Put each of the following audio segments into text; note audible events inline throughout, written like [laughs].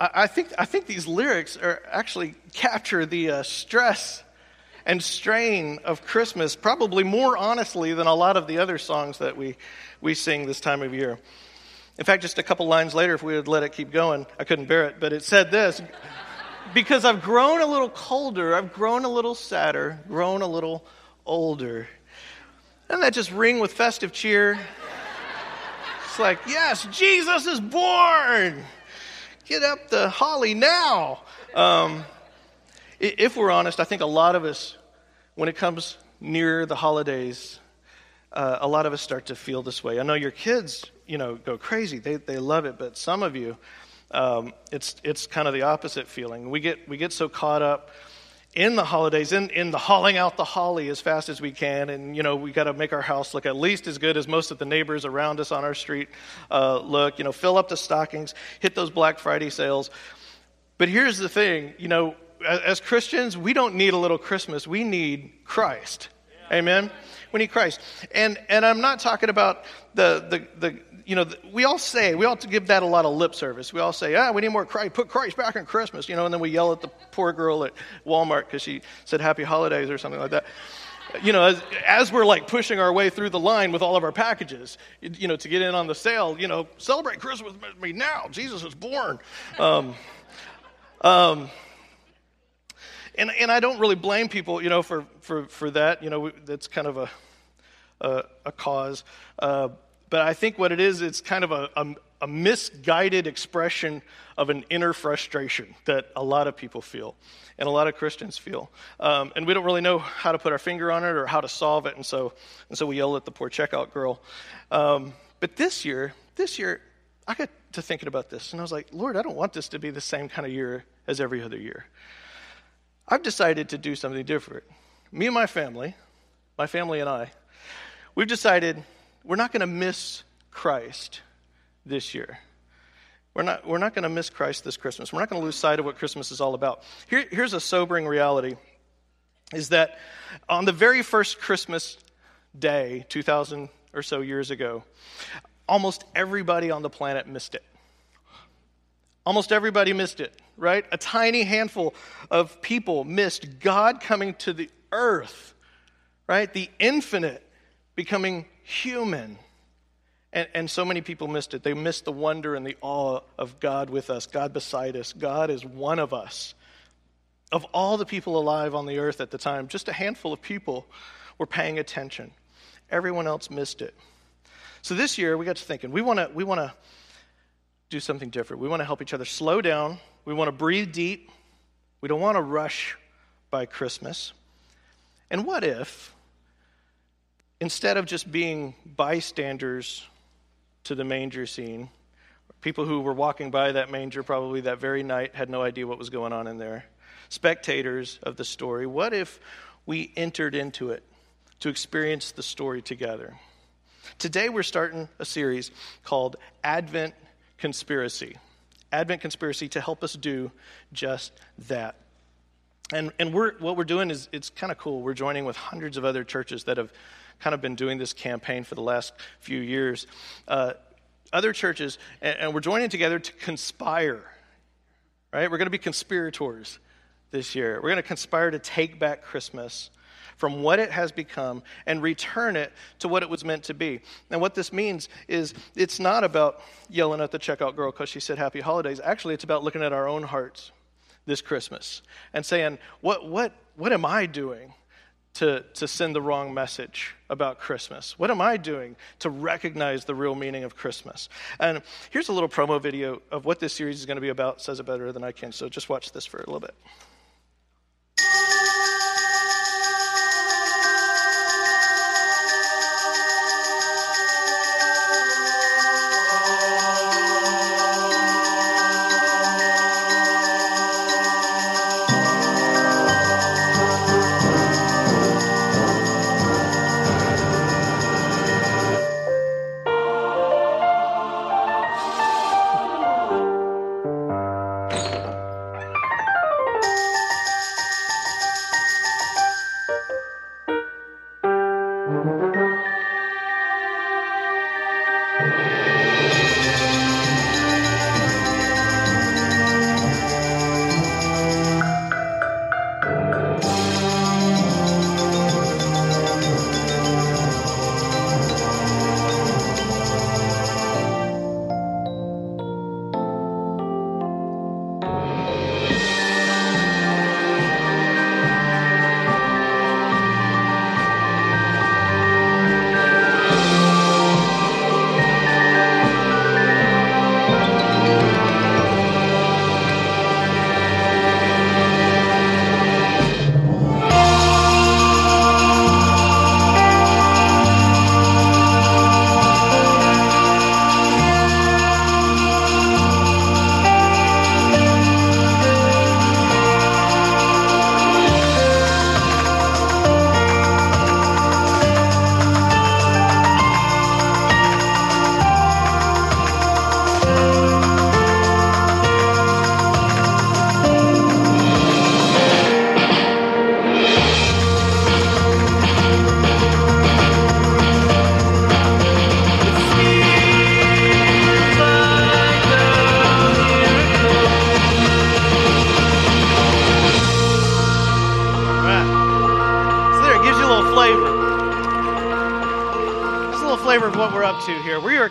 I, think, I think these lyrics are actually capture the uh, stress and strain of Christmas probably more honestly than a lot of the other songs that we, we sing this time of year. In fact, just a couple lines later, if we had let it keep going, I couldn't bear it, but it said this Because I've grown a little colder, I've grown a little sadder, grown a little older. Doesn't that just ring with festive cheer? It's like, yes, Jesus is born. Get up the holly now. Um, if we're honest, I think a lot of us, when it comes near the holidays, uh, a lot of us start to feel this way. I know your kids, you know, go crazy. They, they love it, but some of you, um, it's, it's kind of the opposite feeling. We get, we get so caught up in the holidays, in, in the hauling out the holly as fast as we can. And, you know, we got to make our house look at least as good as most of the neighbors around us on our street uh, look. You know, fill up the stockings, hit those Black Friday sales. But here's the thing, you know, as, as Christians, we don't need a little Christmas. We need Christ. Yeah. Amen? We need Christ. And, and I'm not talking about the, the, the you know, we all say, we all to give that a lot of lip service. We all say, ah, we need more Christ, put Christ back in Christmas, you know, and then we yell at the poor girl at Walmart because she said happy holidays or something like that. You know, as, as, we're like pushing our way through the line with all of our packages, you know, to get in on the sale, you know, celebrate Christmas with me now. Jesus is born. Um, um, and, and I don't really blame people, you know, for, for, for that. You know, that's kind of a, a, a cause. Uh, but I think what it is, it's kind of a, a, a misguided expression of an inner frustration that a lot of people feel and a lot of Christians feel. Um, and we don't really know how to put our finger on it or how to solve it. And so, and so we yell at the poor checkout girl. Um, but this year, this year, I got to thinking about this. And I was like, Lord, I don't want this to be the same kind of year as every other year. I've decided to do something different. Me and my family, my family and I, we've decided we're not going to miss Christ this year. We're not, we're not going to miss Christ this Christmas. We're not going to lose sight of what Christmas is all about. Here, here's a sobering reality is that on the very first Christmas day, 2,000 or so years ago, almost everybody on the planet missed it. Almost everybody missed it, right? A tiny handful of people missed God coming to the earth, right? The infinite becoming human. And, and, so many people missed it. They missed the wonder and the awe of God with us, God beside us. God is one of us. Of all the people alive on the earth at the time, just a handful of people were paying attention. Everyone else missed it. So this year, we got to thinking we want to we want to do something different. We want to help each other slow down. We want to breathe deep. We don't want to rush by Christmas. And what if instead of just being bystanders to the manger scene, people who were walking by that manger probably that very night had no idea what was going on in there, spectators of the story, what if we entered into it to experience the story together? Today we're starting a series called Advent Conspiracy. Advent Conspiracy to help us do just that. And, and we're, what we're doing is it's kind of cool. We're joining with hundreds of other churches that have kind of been doing this campaign for the last few years. Uh, other churches, and, and we're joining together to conspire, right? We're going to be conspirators this year. We're going to conspire to take back Christmas from what it has become and return it to what it was meant to be. And what this means is it's not about yelling at the checkout girl because she said happy holidays. Actually, it's about looking at our own hearts this Christmas and saying, what, what, what am I doing to, to send the wrong message about Christmas? What am I doing to recognize the real meaning of Christmas? And here's a little promo video of what this series is going to be about. says it better than I can. So just watch this for a little bit.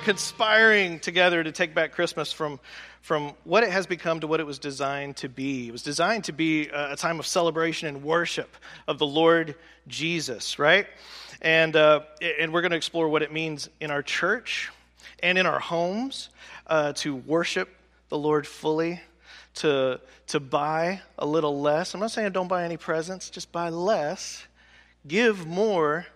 Conspiring together to take back Christmas from, from what it has become to what it was designed to be. It was designed to be a time of celebration and worship of the Lord Jesus, right? And, uh, and we're going to explore what it means in our church and in our homes uh, to worship the Lord fully, to, to buy a little less. I'm not saying don't buy any presents, just buy less, give more,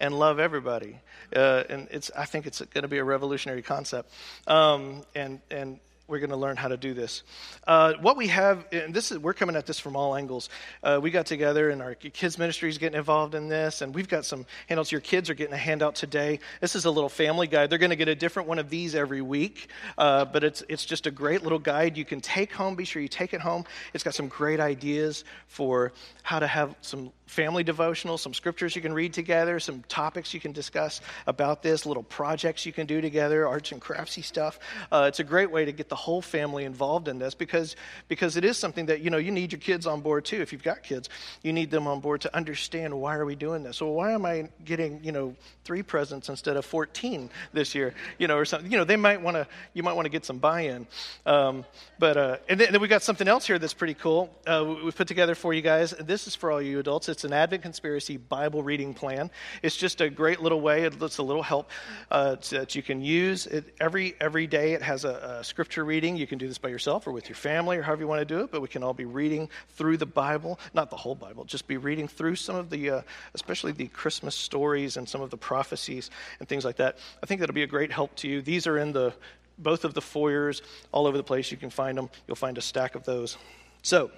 and love everybody. Uh, and it's, I think it's going to be a revolutionary concept. Um, and, and we're going to learn how to do this. Uh, what we have, and this is, we're coming at this from all angles. Uh, we got together, and our kids' ministry is getting involved in this, and we've got some handouts. Your kids are getting a handout today. This is a little family guide. They're going to get a different one of these every week, uh, but it's it's just a great little guide you can take home. Be sure you take it home. It's got some great ideas for how to have some family devotional, some scriptures you can read together, some topics you can discuss about this, little projects you can do together, arts and craftsy stuff. Uh, it's a great way to get the whole family involved in this because, because it is something that, you know, you need your kids on board too. If you've got kids, you need them on board to understand why are we doing this? Well, why am I getting, you know, three presents instead of 14 this year? You know, or something. You know, they might want to, you might want to get some buy-in. Um, but, uh, and then, then we got something else here that's pretty cool. Uh, we put together for you guys. This is for all you adults. An Advent Conspiracy Bible reading plan. It's just a great little way. It's a little help uh, that you can use. It, every every day it has a, a, scripture reading. You can do this by yourself or with your family or however you want to do it. But we can all be reading through the Bible, not the whole Bible, just be reading through some of the, uh, especially the Christmas stories and some of the prophecies and things like that. I think that'll be a great help to you. These are in the both of the foyers all over the place. You can find them. You'll find a stack of those. So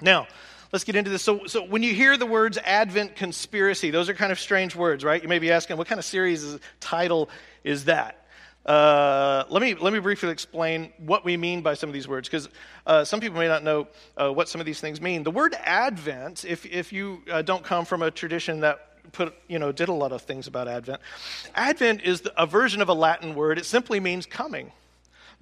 now let's get into this. So, so when you hear the words Advent conspiracy, those are kind of strange words, right? You may be asking, what kind of series is, title is that? Uh, let me let me briefly explain what we mean by some of these words, because uh, some people may not know uh, what some of these things mean. The word Advent, if if you uh, don't come from a tradition that put you know did a lot of things about Advent, Advent is a version of a Latin word. It simply means coming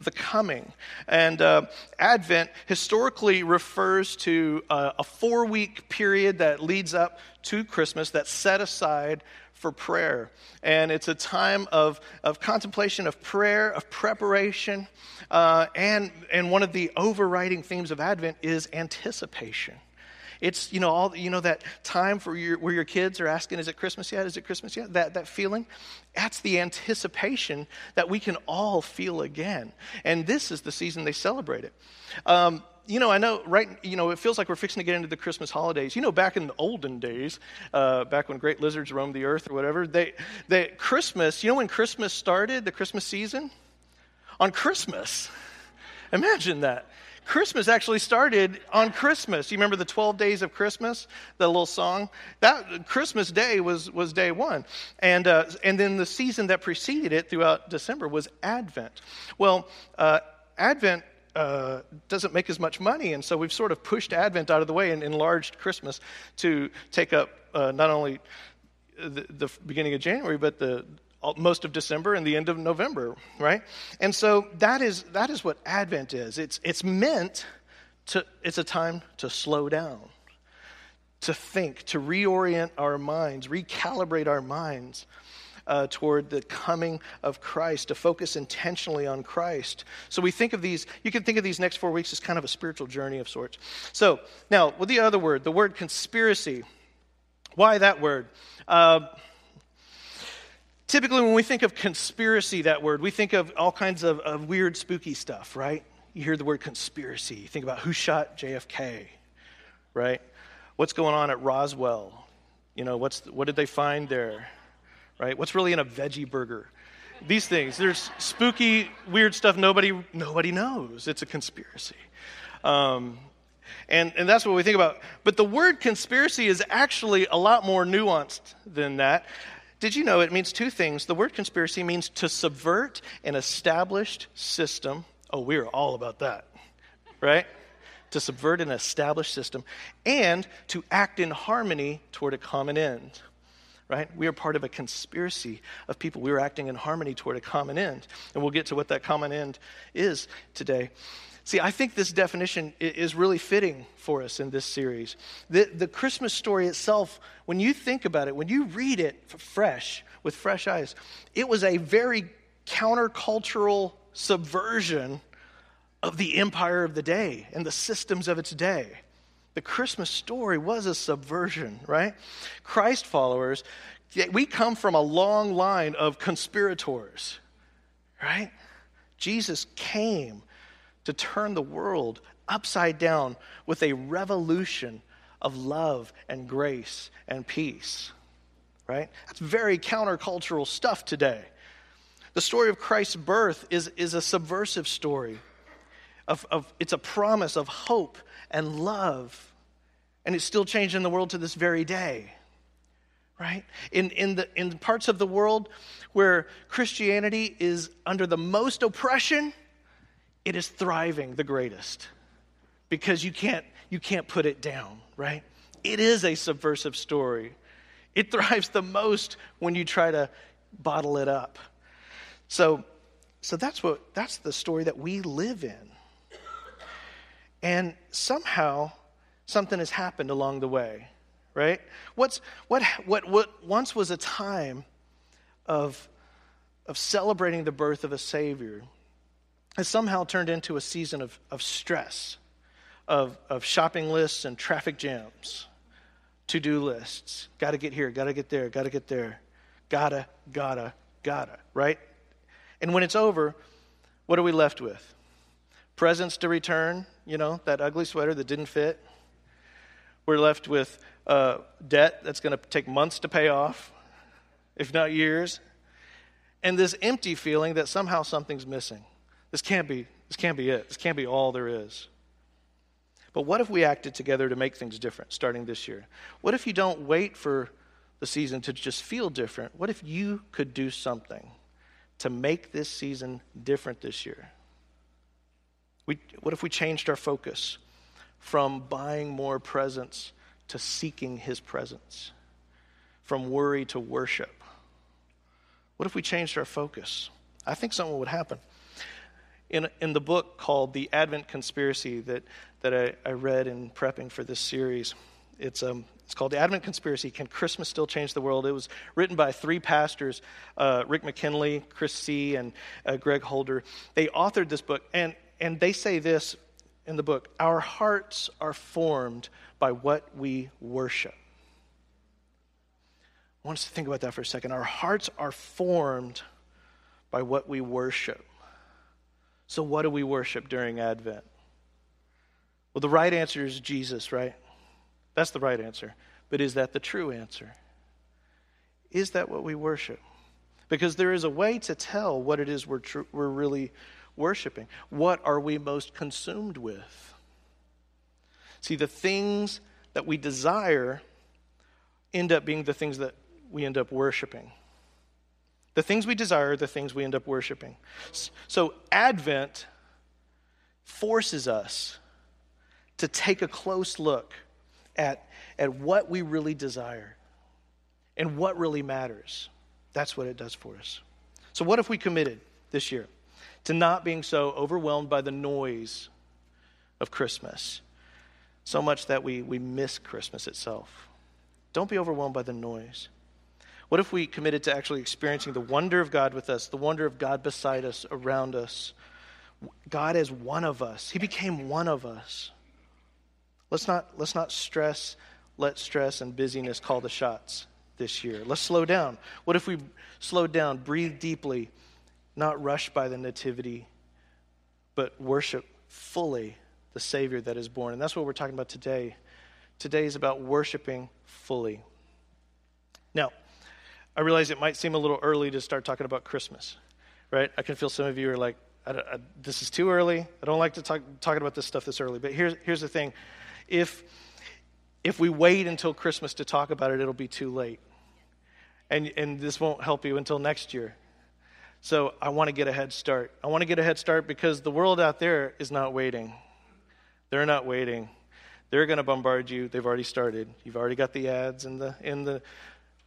the coming. And uh, Advent historically refers to uh, a four week period that leads up to Christmas that's set aside for prayer. And it's a time of, of contemplation, of prayer, of preparation. Uh, and, and one of the overriding themes of Advent is anticipation. It's, you know, all, you know that time for your, where your kids are asking, is it Christmas yet? Is it Christmas yet? That, that feeling. That's the anticipation that we can all feel again. And this is the season they celebrate it. Um, you know, I know, right, you know, it feels like we're fixing to get into the Christmas holidays. You know, back in the olden days, uh, back when great lizards roamed the earth or whatever, they, they, Christmas, you know when Christmas started, the Christmas season? On Christmas. Imagine that. Christmas actually started on Christmas. You remember the 12 days of Christmas, the little song? That Christmas Day was, was day one. And, uh, and then the season that preceded it throughout December was Advent. Well, uh, Advent uh, doesn't make as much money, and so we've sort of pushed Advent out of the way and enlarged Christmas to take up uh, not only the, the, beginning of January, but the most of December and the end of November, right? And so that is, that is what Advent is. It's, it's meant to, it's a time to slow down, to think, to reorient our minds, recalibrate our minds uh, toward the coming of Christ, to focus intentionally on Christ. So we think of these, you can think of these next four weeks as kind of a spiritual journey of sorts. So now, with the other word, the word conspiracy. Why that word? Uh, Typically, when we think of conspiracy, that word, we think of all kinds of, of weird, spooky stuff, right? You hear the word conspiracy. You think about who shot JFK, right? What's going on at Roswell? You know, what's, what did they find there, right? What's really in a veggie burger? These things. There's spooky, weird stuff nobody, nobody knows. It's a conspiracy. Um, and, and that's what we think about. But the word conspiracy is actually a lot more nuanced than that. Did you know it means two things? The word conspiracy means to subvert an established system. Oh, we're all about that, right? to subvert an established system and to act in harmony toward a common end right? We are part of a conspiracy of people. We are acting in harmony toward a common end. And we'll get to what that common end is today. See, I think this definition is really fitting for us in this series. The, the Christmas story itself, when you think about it, when you read it fresh, with fresh eyes, it was a very countercultural subversion of the empire of the day and the systems of its day. The Christmas story was a subversion, right? Christ followers, we come from a long line of conspirators, right? Jesus came to turn the world upside down with a revolution of love and grace and peace, right? That's very countercultural stuff today. The story of Christ's birth is, is a subversive story. Of, of, it's a promise of hope and love. And it's still changing the world to this very day. Right? In, in, the, in parts of the world where Christianity is under the most oppression, it is thriving the greatest because you can't, you can't put it down, right? It is a subversive story. It [laughs] thrives the most when you try to bottle it up. So, so that's what that's the story that we live in. And somehow something has happened along the way, right? What's what what what once was a time of of celebrating the birth of a savior has somehow turned into a season of, of stress, of, of shopping lists and traffic jams, to do lists. Got to get here, got to get there, got to get there. Gotta, gotta, gotta, right? And when it's over, what are we left with? Presents to return, you know, that ugly sweater that didn't fit. We're left with uh, debt that's going to take months to pay off, if not years. And this empty feeling that somehow something's missing. This can't be, this can't be it. This can't be all there is. But what if we acted together to make things different starting this year? What if you don't wait for the season to just feel different? What if you could do something? to make this season different this year? We, what if we changed our focus from buying more presents to seeking his presence? From worry to worship? What if we changed our focus? I think something would happen. In, in the book called The Advent Conspiracy that, that I, I read in prepping for this series, it's, um, it's called The Advent Conspiracy Can Christmas Still Change the World? It was written by three pastors uh, Rick McKinley, Chris Seay, and uh, Greg Holder. They authored this book, and, and they say this in the book Our hearts are formed by what we worship. I want us to think about that for a second. Our hearts are formed by what we worship. So, what do we worship during Advent? Well, the right answer is Jesus, right? That's the right answer. But is that the true answer? Is that what we worship? Because there is a way to tell what it is we're, tr- we're really worshiping. What are we most consumed with? See, the things that we desire end up being the things that we end up worshiping. The things we desire are the things we end up worshiping. So, Advent forces us to take a close look at, at what we really desire and what really matters. That's what it does for us. So, what if we committed this year to not being so overwhelmed by the noise of Christmas, so much that we, we miss Christmas itself? Don't be overwhelmed by the noise. What if we committed to actually experiencing the wonder of God with us, the wonder of God beside us, around us? God as one of us. He became one of us. Let's not, let's not stress, let stress and busyness call the shots this year. Let's slow down. What if we slow down, breathe deeply, not rush by the nativity, but worship fully the Savior that is born? And that's what we're talking about today. Today is about worshiping fully. Now, I realize it might seem a little early to start talking about Christmas, right? I can feel some of you are like, I I, this is too early. I don't like to talk talking about this stuff this early. But here's, here's the thing if, if we wait until Christmas to talk about it, it'll be too late. And, and this won't help you until next year. So I want to get a head start. I want to get a head start because the world out there is not waiting. They're not waiting. They're going to bombard you. They've already started. You've already got the ads and the, in the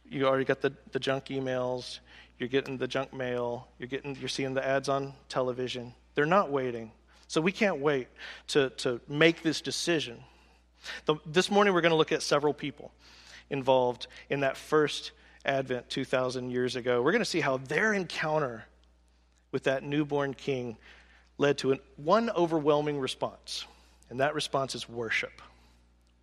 You already got the, the junk emails, you're getting the junk mail, you're, getting, you're seeing the ads on television. They're not waiting. So we can't wait to, to make this decision. The, this morning, we're going to look at several people involved in that first Advent 2,000 years ago. We're going to see how their encounter with that newborn king led to an, one overwhelming response, and that response is worship.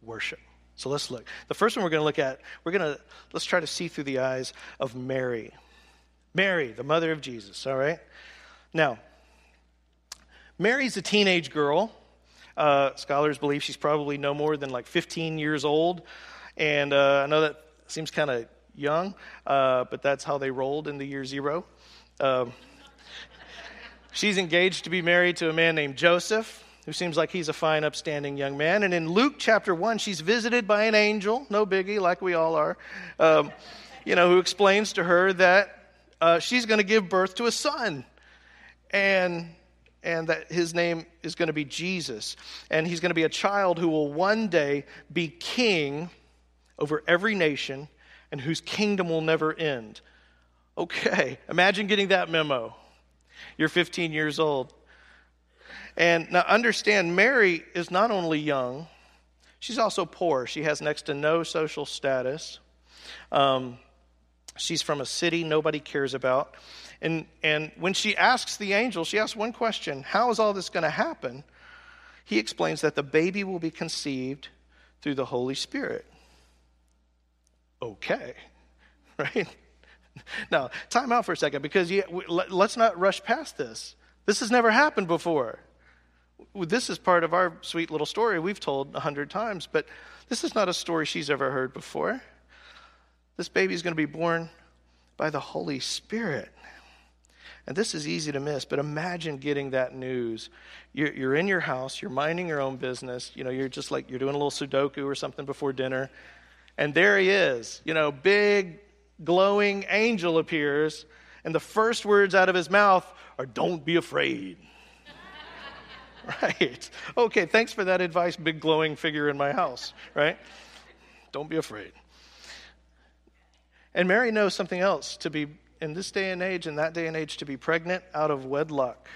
Worship. So let's look. The first one we're going to look at, we're going to let's try to see through the eyes of Mary. Mary, the mother of Jesus, all right? Now, Mary's a teenage girl. Uh, scholars believe she's probably no more than like 15 years old. And uh, I know that seems kind of young, uh, but that's how they rolled in the year zero. Um, she's engaged to be married to a man named Joseph, who seems like he's a fine, upstanding young man. And in Luke chapter 1, she's visited by an angel, no biggie, like we all are, um, you know, who explains to her that uh, she's going to give birth to a son. And and that his name is going to be Jesus. And he's going to be a child who will one day be king over every nation and whose kingdom will never end. Okay, imagine getting that memo. You're 15 years old. And now understand, Mary is not only young, she's also poor. She has next to no social status. Um, she's from a city nobody cares about. And, and when she asks the angel, she asks one question How is all this going to happen? He explains that the baby will be conceived through the Holy Spirit. Okay, [laughs] right? Now, time out for a second because you, let's not rush past this. This has never happened before. This is part of our sweet little story we've told a hundred times, but this is not a story she's ever heard before. This baby is going to be born by the Holy Spirit. And this is easy to miss, but imagine getting that news. You're, you're, in your house, you're minding your own business, you know, you're just like, you're doing a little Sudoku or something before dinner, and there he is, you know, big, glowing angel appears, and the first words out of his mouth are, Don't be afraid. [laughs] right. Okay, thanks for that advice, big, glowing figure in my house, right? Don't be afraid. And Mary knows something else to be in this day and age, in that day and age, to be pregnant out of wedlock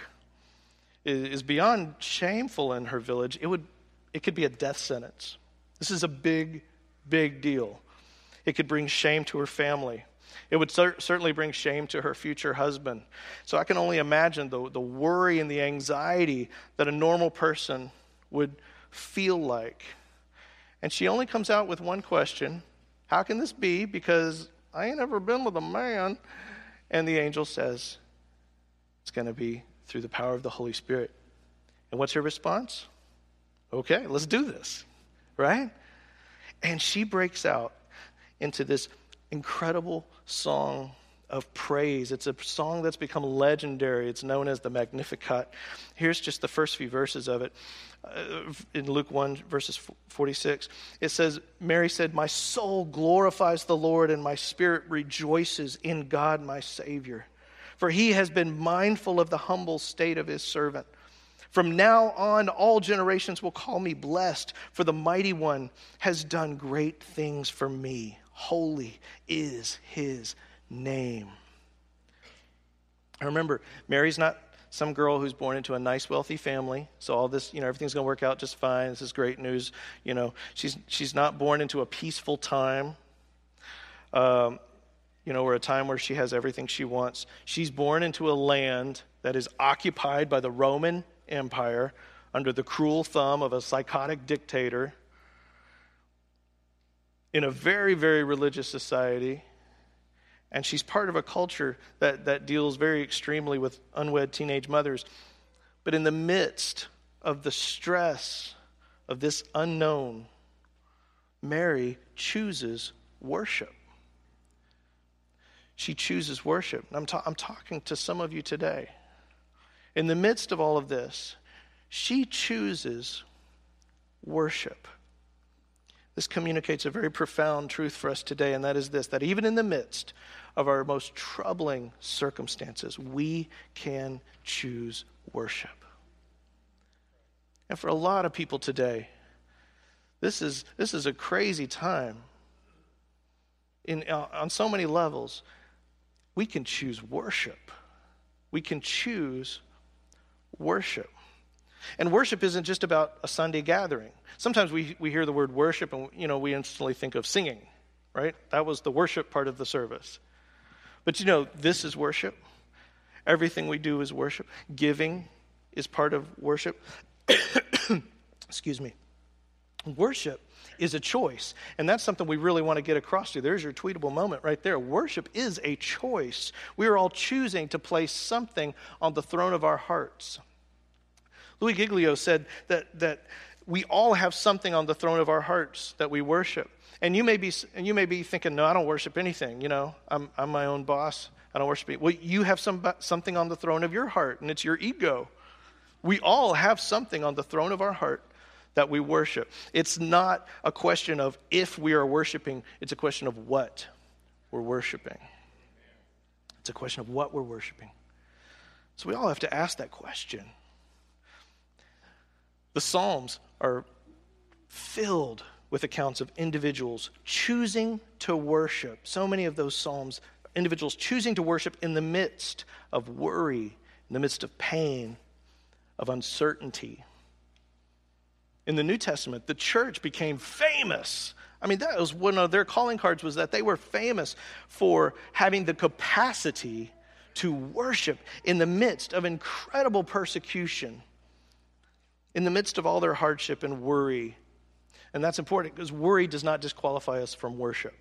is beyond shameful in her village. It, would, it could be a death sentence. This is a big, big deal. It could bring shame to her family. It would cer- certainly bring shame to her future husband. So I can only imagine the, the worry and the anxiety that a normal person would feel like. And she only comes out with one question How can this be? Because I ain't ever been with a man. And the angel says, It's going to be through the power of the Holy Spirit. And what's her response? Okay, let's do this, right? And she breaks out into this incredible song of praise. It's a song that's become legendary. It's known as the Magnificat. Here's just the first few verses of it. Uh, in Luke 1, verses 46, it says, Mary said, My soul glorifies the Lord, and my spirit rejoices in God my Savior. For he has been mindful of the humble state of his servant. From now on, all generations will call me blessed, for the mighty one has done great things for me. Holy is his name. I remember, Mary's not some girl who's born into a nice, wealthy family. So all this, you know, everything's going to work out just fine. This is great news. You know, she's she's not born into a peaceful time. Um, you know, or a time where she has everything she wants. She's born into a land that is occupied by the Roman Empire under the cruel thumb of a psychotic dictator in a very, very religious society and she's part of a culture that, that deals very extremely with unwed teenage mothers. But in the midst of the stress of this unknown, Mary chooses worship. She chooses worship. I'm, ta- I'm talking to some of you today. In the midst of all of this, she chooses worship. This communicates a very profound truth for us today, and that is this that even in the midst of our most troubling circumstances, we can choose worship. And for a lot of people today, this is, this is a crazy time. in, uh, on so many levels, we can choose worship. We can choose worship. And worship isn't just about a Sunday gathering. Sometimes we, we hear the word worship and you know we instantly think of singing, right? That was the worship part of the service. But you know, this is worship. Everything we do is worship. Giving is part of worship. [coughs] Excuse me. Worship is a choice. And that's something we really want to get across to. you. There's your tweetable moment right there. Worship is a choice. We are all choosing to place something on the throne of our hearts. Louie Giglio said that, that we all have something on the throne of our hearts that we worship. And you may be, and you may be thinking, no, I don't worship anything. You know, I'm, I'm my own boss. I don't worship. Well, you have some, something on the throne of your heart, and it's your ego. We all have something on the throne of our heart that we worship. It's not a question of if we are worshiping, it's a question of what we're worshiping. It's a question of what we're worshiping. So we all have to ask that question. The Psalms are filled with accounts of individuals choosing to worship. So many of those Psalms, individuals choosing to worship in the midst of worry, in the midst of pain, of uncertainty. In the New Testament, the church became famous. I mean, that was one of their calling cards was that they were famous for having the capacity to worship in the midst of incredible persecution, in the midst of all their hardship and worry. And that's important because worry does not disqualify us from worship.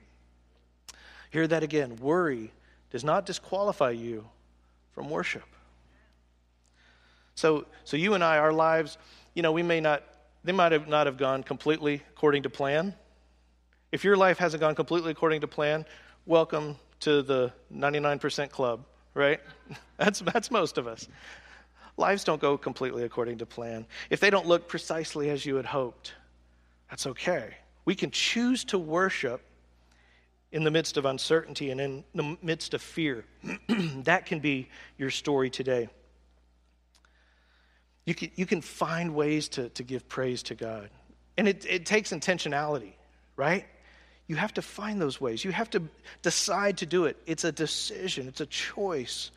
Hear that again. Worry does not disqualify you from worship. So, so you and I, our lives, you know, we may not, they might have not have gone completely according to plan. If your life hasn't gone completely according to plan, welcome to the 99% club, right? [laughs] That's, that's most of us. Lives don't go completely according to plan. If they don't look precisely as you had hoped, that's okay. We can choose to worship in the midst of uncertainty and in the midst of fear. [clears throat] that can be your story today. You can, you can find ways to, to give praise to God. And it, it takes intentionality, right? You have to find those ways. You have to decide to do it. It's a decision, it's a choice.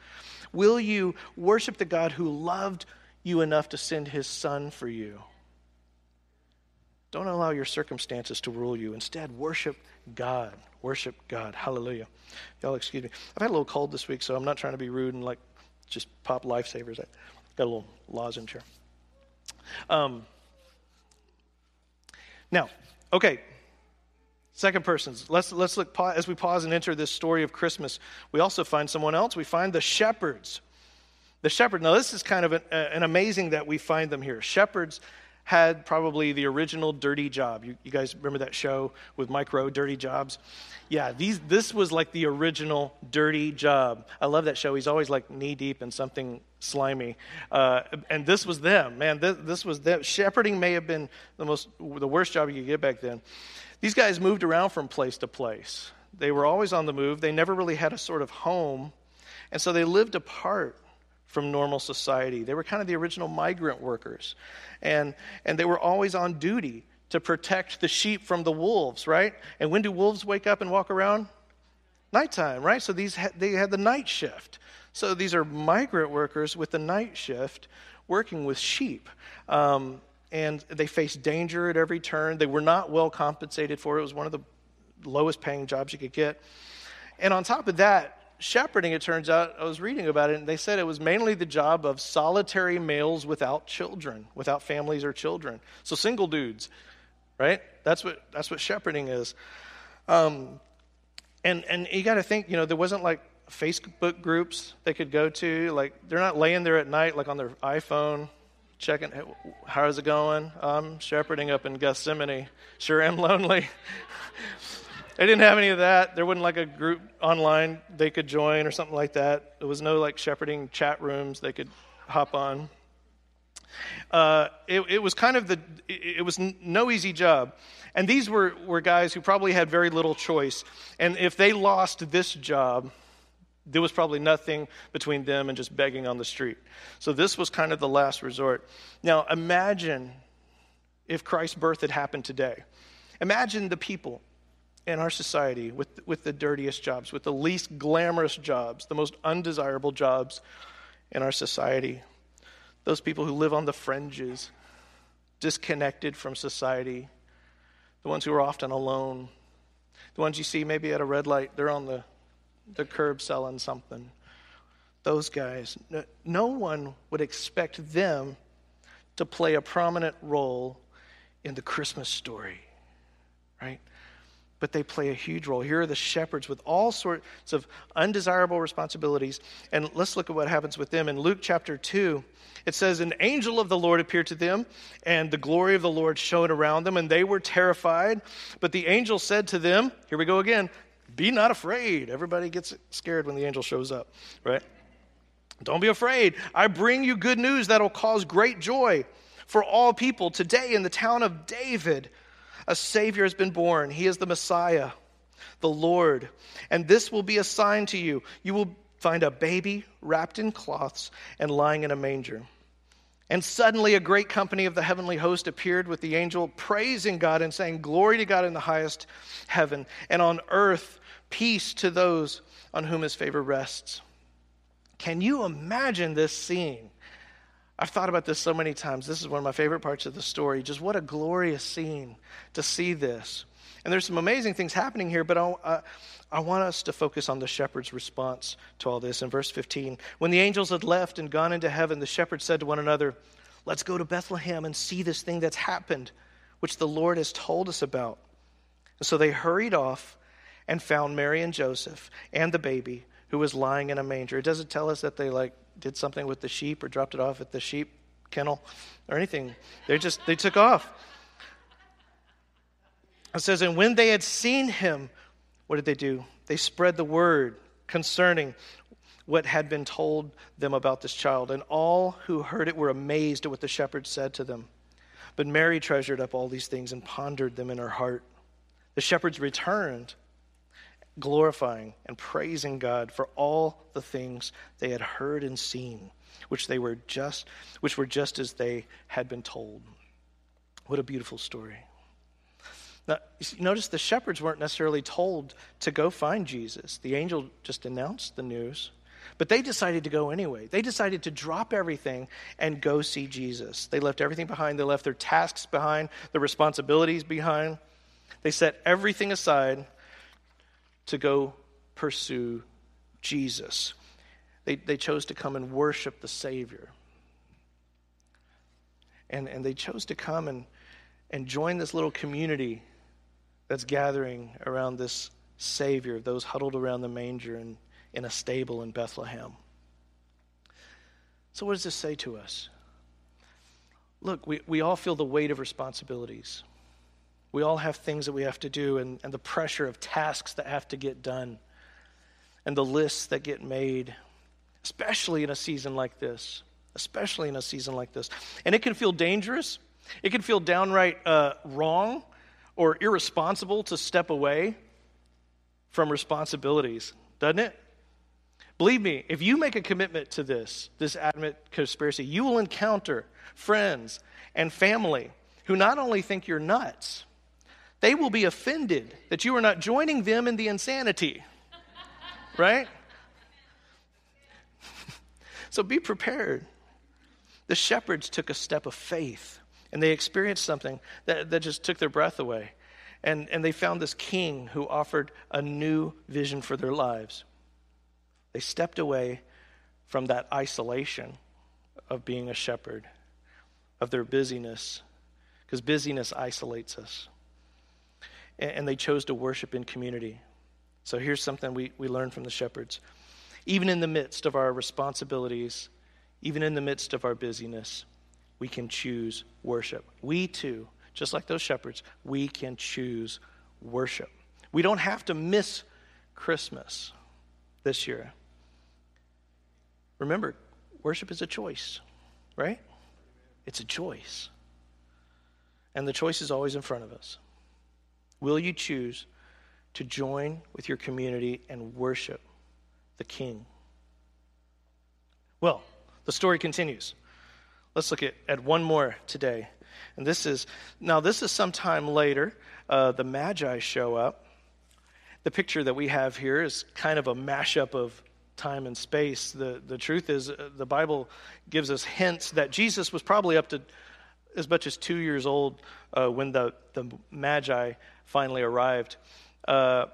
Will you worship the God who loved you enough to send his son for you? Don't allow your circumstances to rule you. Instead, worship God. Worship God. Hallelujah. Y'all, excuse me. I've had a little cold this week, so I'm not trying to be rude and like just pop lifesavers. Got a little lozenge here. Um, now, okay. Second persons. Let's let's look as we pause and enter this story of Christmas. We also find someone else. We find the shepherds. The shepherd. Now, this is kind of an, an amazing that we find them here. Shepherds had probably the original dirty job. You, you, guys remember that show with Mike Rowe, Dirty Jobs? Yeah, these, this was like the original dirty job. I love that show. He's always like knee deep in something slimy. Uh, and this was them, man. This, this was them. Shepherding may have been the most, the worst job you could get back then. These guys moved around from place to place. They were always on the move. They never really had a sort of home. And so they lived apart from normal society. They were kind of the original migrant workers. And, and they were always on duty to protect the sheep from the wolves, right? And when do wolves wake up and walk around? Nighttime, right? So these they had the night shift. So these are migrant workers with the night shift working with sheep. Um, and they faced danger at every turn. They were not well compensated for it. It was one of the lowest paying jobs you could get. And on top of that, shepherding, it turns out, I was reading about it, and they said it was mainly the job of solitary males without children, without families or children. So single dudes, right? That's what that's what shepherding is. Um, and and you got to think, you know, there wasn't like Facebook groups they could go to. Like they're not laying there at night, like on their iPhone, checking how's it going. I'm shepherding up in Gethsemane. Sure am lonely. [laughs] They didn't have any of that. There wasn't like a group online they could join or something like that. There was no like shepherding chat rooms they could hop on. Uh, it, it, was kind of the, it, it was no easy job. And these were, were guys who probably had very little choice. And if they lost this job, there was probably nothing between them and just begging on the street. So this was kind of the last resort. Now imagine if Christ's birth had happened today. Imagine the people in our society with, with the dirtiest jobs, with the least glamorous jobs, the most undesirable jobs in our society. Those people who live on the fringes, disconnected from society, the ones who are often alone, the ones you see maybe at a red light, they're on the, the curb selling something. Those guys, no, no one would expect them to play a prominent role in the Christmas story, right? But they play a huge role. Here are the shepherds with all sorts of undesirable responsibilities. And let's look at what happens with them. In Luke chapter 2, it says, An angel of the Lord appeared to them, and the glory of the Lord shone around them, and they were terrified. But the angel said to them, Here we go again, be not afraid. Everybody gets scared when the angel shows up, right? Don't be afraid. I bring you good news that'll cause great joy for all people. Today, in the town of David, a Savior has been born. He is the Messiah, the Lord. And this will be a sign to you. You will find a baby wrapped in cloths and lying in a manger. And suddenly, a great company of the heavenly host appeared with the angel, praising God and saying, Glory to God in the highest heaven, and on earth, peace to those on whom his favor rests. Can you imagine this scene? I've thought about this so many times. This is one of my favorite parts of the story. Just what a glorious scene to see this. And there's some amazing things happening here, but I, uh, I want us to focus on the shepherd's response to all this. In verse 15, when the angels had left and gone into heaven, the shepherds said to one another, Let's go to Bethlehem and see this thing that's happened, which the Lord has told us about. And so they hurried off and found Mary and Joseph and the baby who was lying in a manger. It doesn't tell us that they like did something with the sheep or dropped it off at the sheep kennel or anything. They just they took off. It says, and when they had seen him, what did they do? They spread the word concerning what had been told them about this child, and all who heard it were amazed at what the shepherds said to them. But Mary treasured up all these things and pondered them in her heart. The shepherds returned glorifying and praising God for all the things they had heard and seen, which they were just which were just as they had been told. What a beautiful story. Now, notice the shepherds weren't necessarily told to go find Jesus. The angel just announced the news. But they decided to go anyway. They decided to drop everything and go see Jesus. They left everything behind. They left their tasks behind, their responsibilities behind. They set everything aside to go pursue Jesus. They, they chose to come and worship the Savior. And, and they chose to come and, and join this little community that's gathering around this Savior, those huddled around the manger in, in a stable in Bethlehem. So, what does this say to us? Look, we, we all feel the weight of responsibilities. We all have things that we have to do, and, and the pressure of tasks that have to get done, and the lists that get made, especially in a season like this. Especially in a season like this. And it can feel dangerous, it can feel downright uh, wrong or irresponsible to step away from responsibilities, doesn't it? Believe me, if you make a commitment to this, this Advent conspiracy, you will encounter friends and family who not only think you're nuts, they will be offended that you are not joining them in the insanity. right? [laughs] so be prepared. The shepherds took a step of faith and they experienced something that, that just took their breath away. And, and they found this king who offered a new vision for their lives. They stepped away from that isolation of being a shepherd, of their busyness, because busyness isolates us and they chose to worship in community. So here's something we, we learned from the shepherds. Even in the midst of our responsibilities, even in the midst of our busyness, we can choose worship. We too, just like those shepherds, we can choose worship. We don't have to miss Christmas this year. Remember, worship is a choice, right? It's a choice. And the choice is always in front of us. Will you choose to join with your community and worship the King? Well, the story continues. Let's look at, at one more today. And this is, now, this is sometime later. Uh, the Magi show up. the picture that we have here is kind of a mashup of time and space. The, the truth is, uh, the Bible gives us hints that Jesus was probably up to as much as two years old uh, when the, the Magi finally arrived. Uh,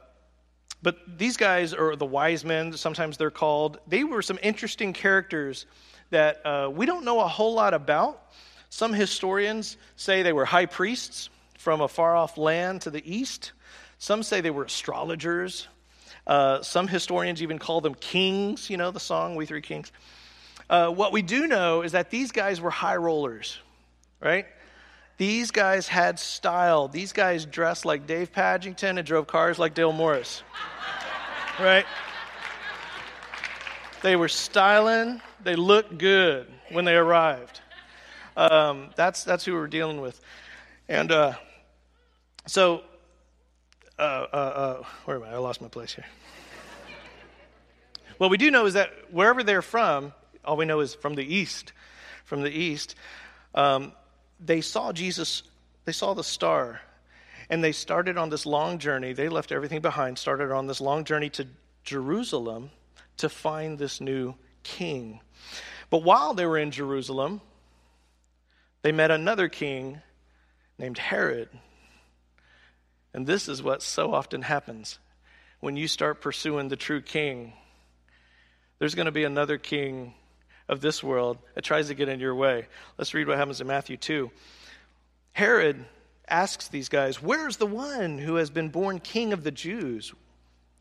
but these guys, are the wise men, sometimes they're called, they were some interesting characters that uh, we don't know a whole lot about. Some historians say they were high priests from a far off land to the east. Some say they were astrologers. Uh, some historians even call them kings, you know, the song, We Three Kings. Uh, what we do know is that these guys were high rollers, right? These guys had style. These guys dressed like Dave Paddington and drove cars like Dale Morris, right? They were styling, they looked good when they arrived. Um, that's, that's who we're dealing with. And uh, so uh, uh, uh, where am I? I lost my place here. what we do know is that wherever they're from, all we know is from the east. From the east, um, they saw Jesus, they saw the star, and they started on this long journey. They left everything behind, started on this long journey to Jerusalem to find this new king. But while they were in Jerusalem, they met another king named Herod. And this is what so often happens when you start pursuing the true king. There's going to be another king of this world that tries to get in your way. Let's read what happens in Matthew 2. Herod asks these guys, Where's the one who has been born king of the Jews?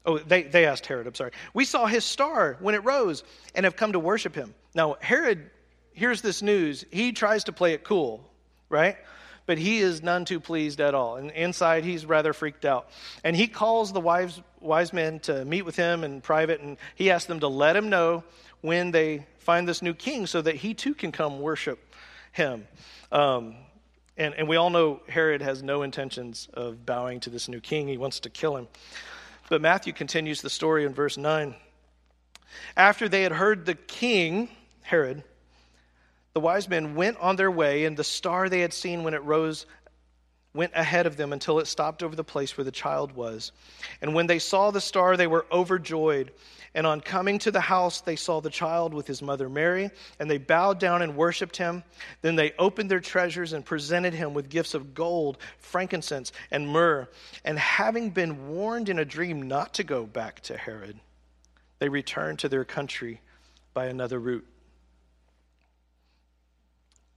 Oh, they, they asked Herod, I'm sorry. We saw his star when it rose and have come to worship him. Now, Herod hears this news. He tries to play it cool, right? but he is none too pleased at all. And inside, he's rather freaked out. And he calls the wise, wise men to meet with him in private, and he asks them to let him know when they find this new king so that he too can come worship him. Um, and, and we all know Herod has no intentions of bowing to this new king, he wants to kill him. But Matthew continues the story in verse 9. After they had heard the king, Herod, the wise men went on their way, and the star they had seen when it rose went ahead of them until it stopped over the place where the child was. And when they saw the star, they were overjoyed. And on coming to the house, they saw the child with his mother Mary, and they bowed down and worshiped him. Then they opened their treasures and presented him with gifts of gold, frankincense, and myrrh. And having been warned in a dream not to go back to Herod, they returned to their country by another route.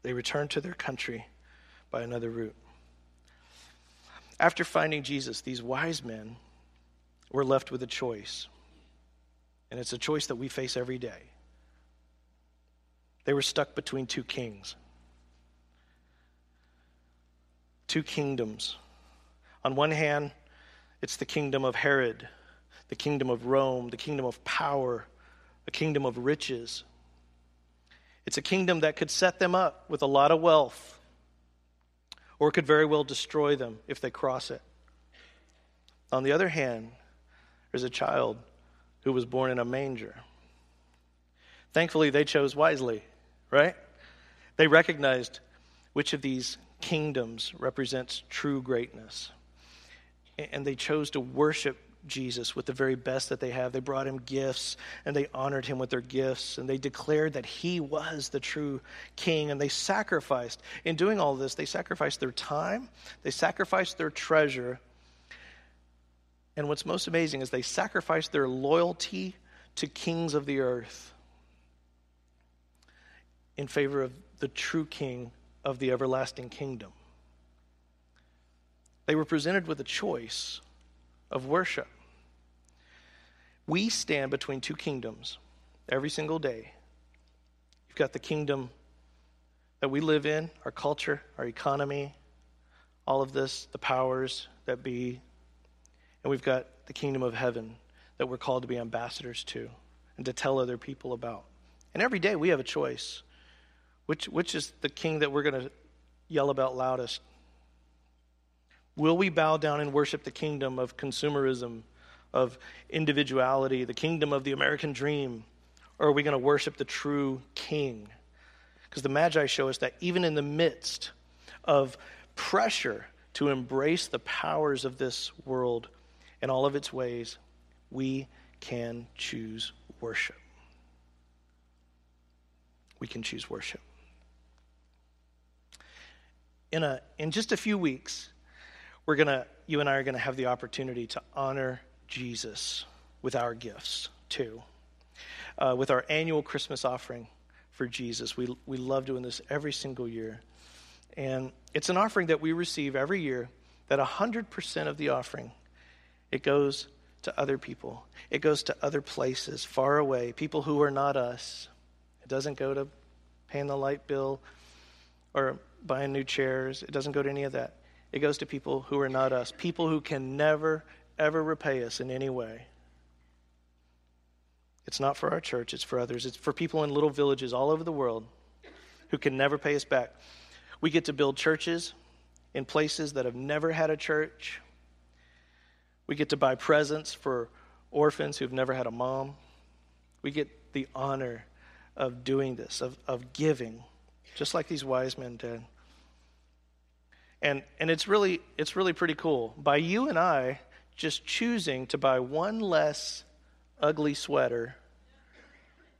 They returned to their country by another route. After finding Jesus, these wise men were left with a choice. And it's a choice that we face every day. They were stuck between two kings, two kingdoms. On one hand, it's the kingdom of Herod, the kingdom of Rome, the kingdom of power, a kingdom of riches. It's a kingdom that could set them up with a lot of wealth, or could very well destroy them if they cross it. On the other hand, there's a child who was born in a manger. Thankfully, they chose wisely, right? They recognized which of these kingdoms represents true greatness. And they chose to worship Jesus with the very best that they have. They brought him gifts and they honored him with their gifts and they declared that he was the true king and they sacrificed. In doing all this, they sacrificed their time, they sacrificed their treasure. And what's most amazing is they sacrificed their loyalty to kings of the earth in favor of the true king of the everlasting kingdom. They were presented with a choice of worship. We stand between two kingdoms every single day. You've got the kingdom that we live in, our culture, our economy, all of this, the powers that be. And we've got the kingdom of heaven that we're called to be ambassadors to and to tell other people about. And every day we have a choice. Which, which is the king that we're going to yell about loudest? Will we bow down and worship the kingdom of consumerism of individuality, the kingdom of the American dream? Or are we going to worship the true king? Because the Magi show us that even in the midst of pressure to embrace the powers of this world in all of its ways, we can choose worship. We can choose worship. In, a, in just a few weeks, we're gonna, you and I are going to have the opportunity to honor Jesus with our gifts, too. Uh, with our annual Christmas offering for Jesus. We, we love doing this every single year. And it's an offering that we receive every year that 100% of the offering, it goes to other people. It goes to other places far away, people who are not us. It doesn't go to paying the light bill or buying new chairs. It doesn't go to any of that. It goes to people who are not us, people who can never, ever repay us in any way. It's not for our church, it's for others. It's for people in little villages all over the world who can never pay us back. We get to build churches in places that have never had a church. We get to buy presents for orphans who've never had a mom. We get the honor of doing this, of, of giving, just like these wise men did. And, and it's, really, it's really pretty cool. By you and I just choosing to buy one less ugly sweater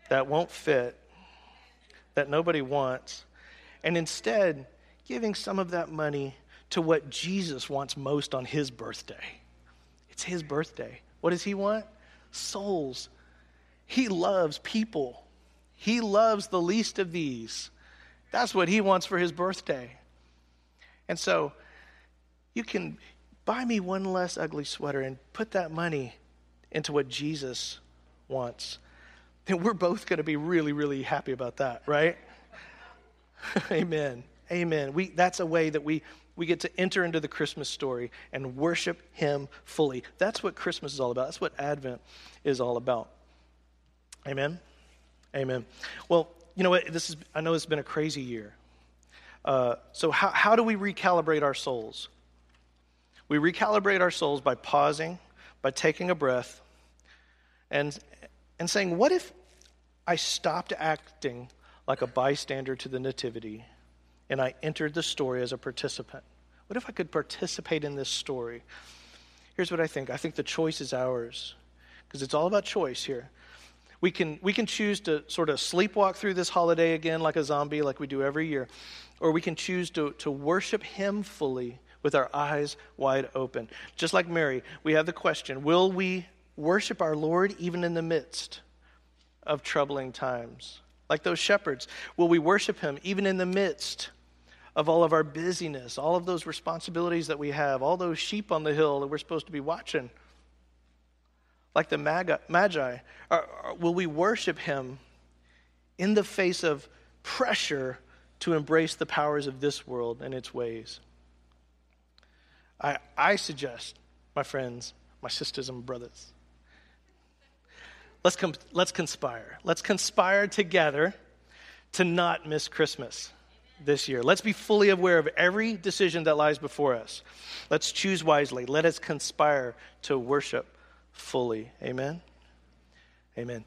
that won't fit, that nobody wants, and instead giving some of that money to what Jesus wants most on his birthday. It's his birthday. What does he want? Souls. He loves people. He loves the least of these. That's what he wants for his birthday. And so you can buy me one less ugly sweater and put that money into what Jesus wants. Then we're both going to be really, really happy about that, right? [laughs] Amen. Amen. We, that's a way that we, we get to enter into the Christmas story and worship Him fully. That's what Christmas is all about. That's what Advent is all about. Amen. Amen. Well, you know what? This is, I know it's been a crazy year. Uh, so, how, how do we recalibrate our souls? We recalibrate our souls by pausing, by taking a breath, and, and saying, What if I stopped acting like a bystander to the Nativity and I entered the story as a participant? What if I could participate in this story? Here's what I think I think the choice is ours because it's all about choice here. We can, we can choose to sort of sleepwalk through this holiday again like a zombie, like we do every year, or we can choose to, to worship Him fully with our eyes wide open. Just like Mary, we have the question Will we worship our Lord even in the midst of troubling times? Like those shepherds, will we worship Him even in the midst of all of our busyness, all of those responsibilities that we have, all those sheep on the hill that we're supposed to be watching. Like the Magi, will we worship him in the face of pressure to embrace the powers of this world and its ways? I, I suggest, my friends, my sisters and brothers, let's, com- let's conspire. Let's conspire together to not miss Christmas this year. Let's be fully aware of every decision that lies before us. Let's choose wisely. Let us conspire to worship fully. Amen. Amen.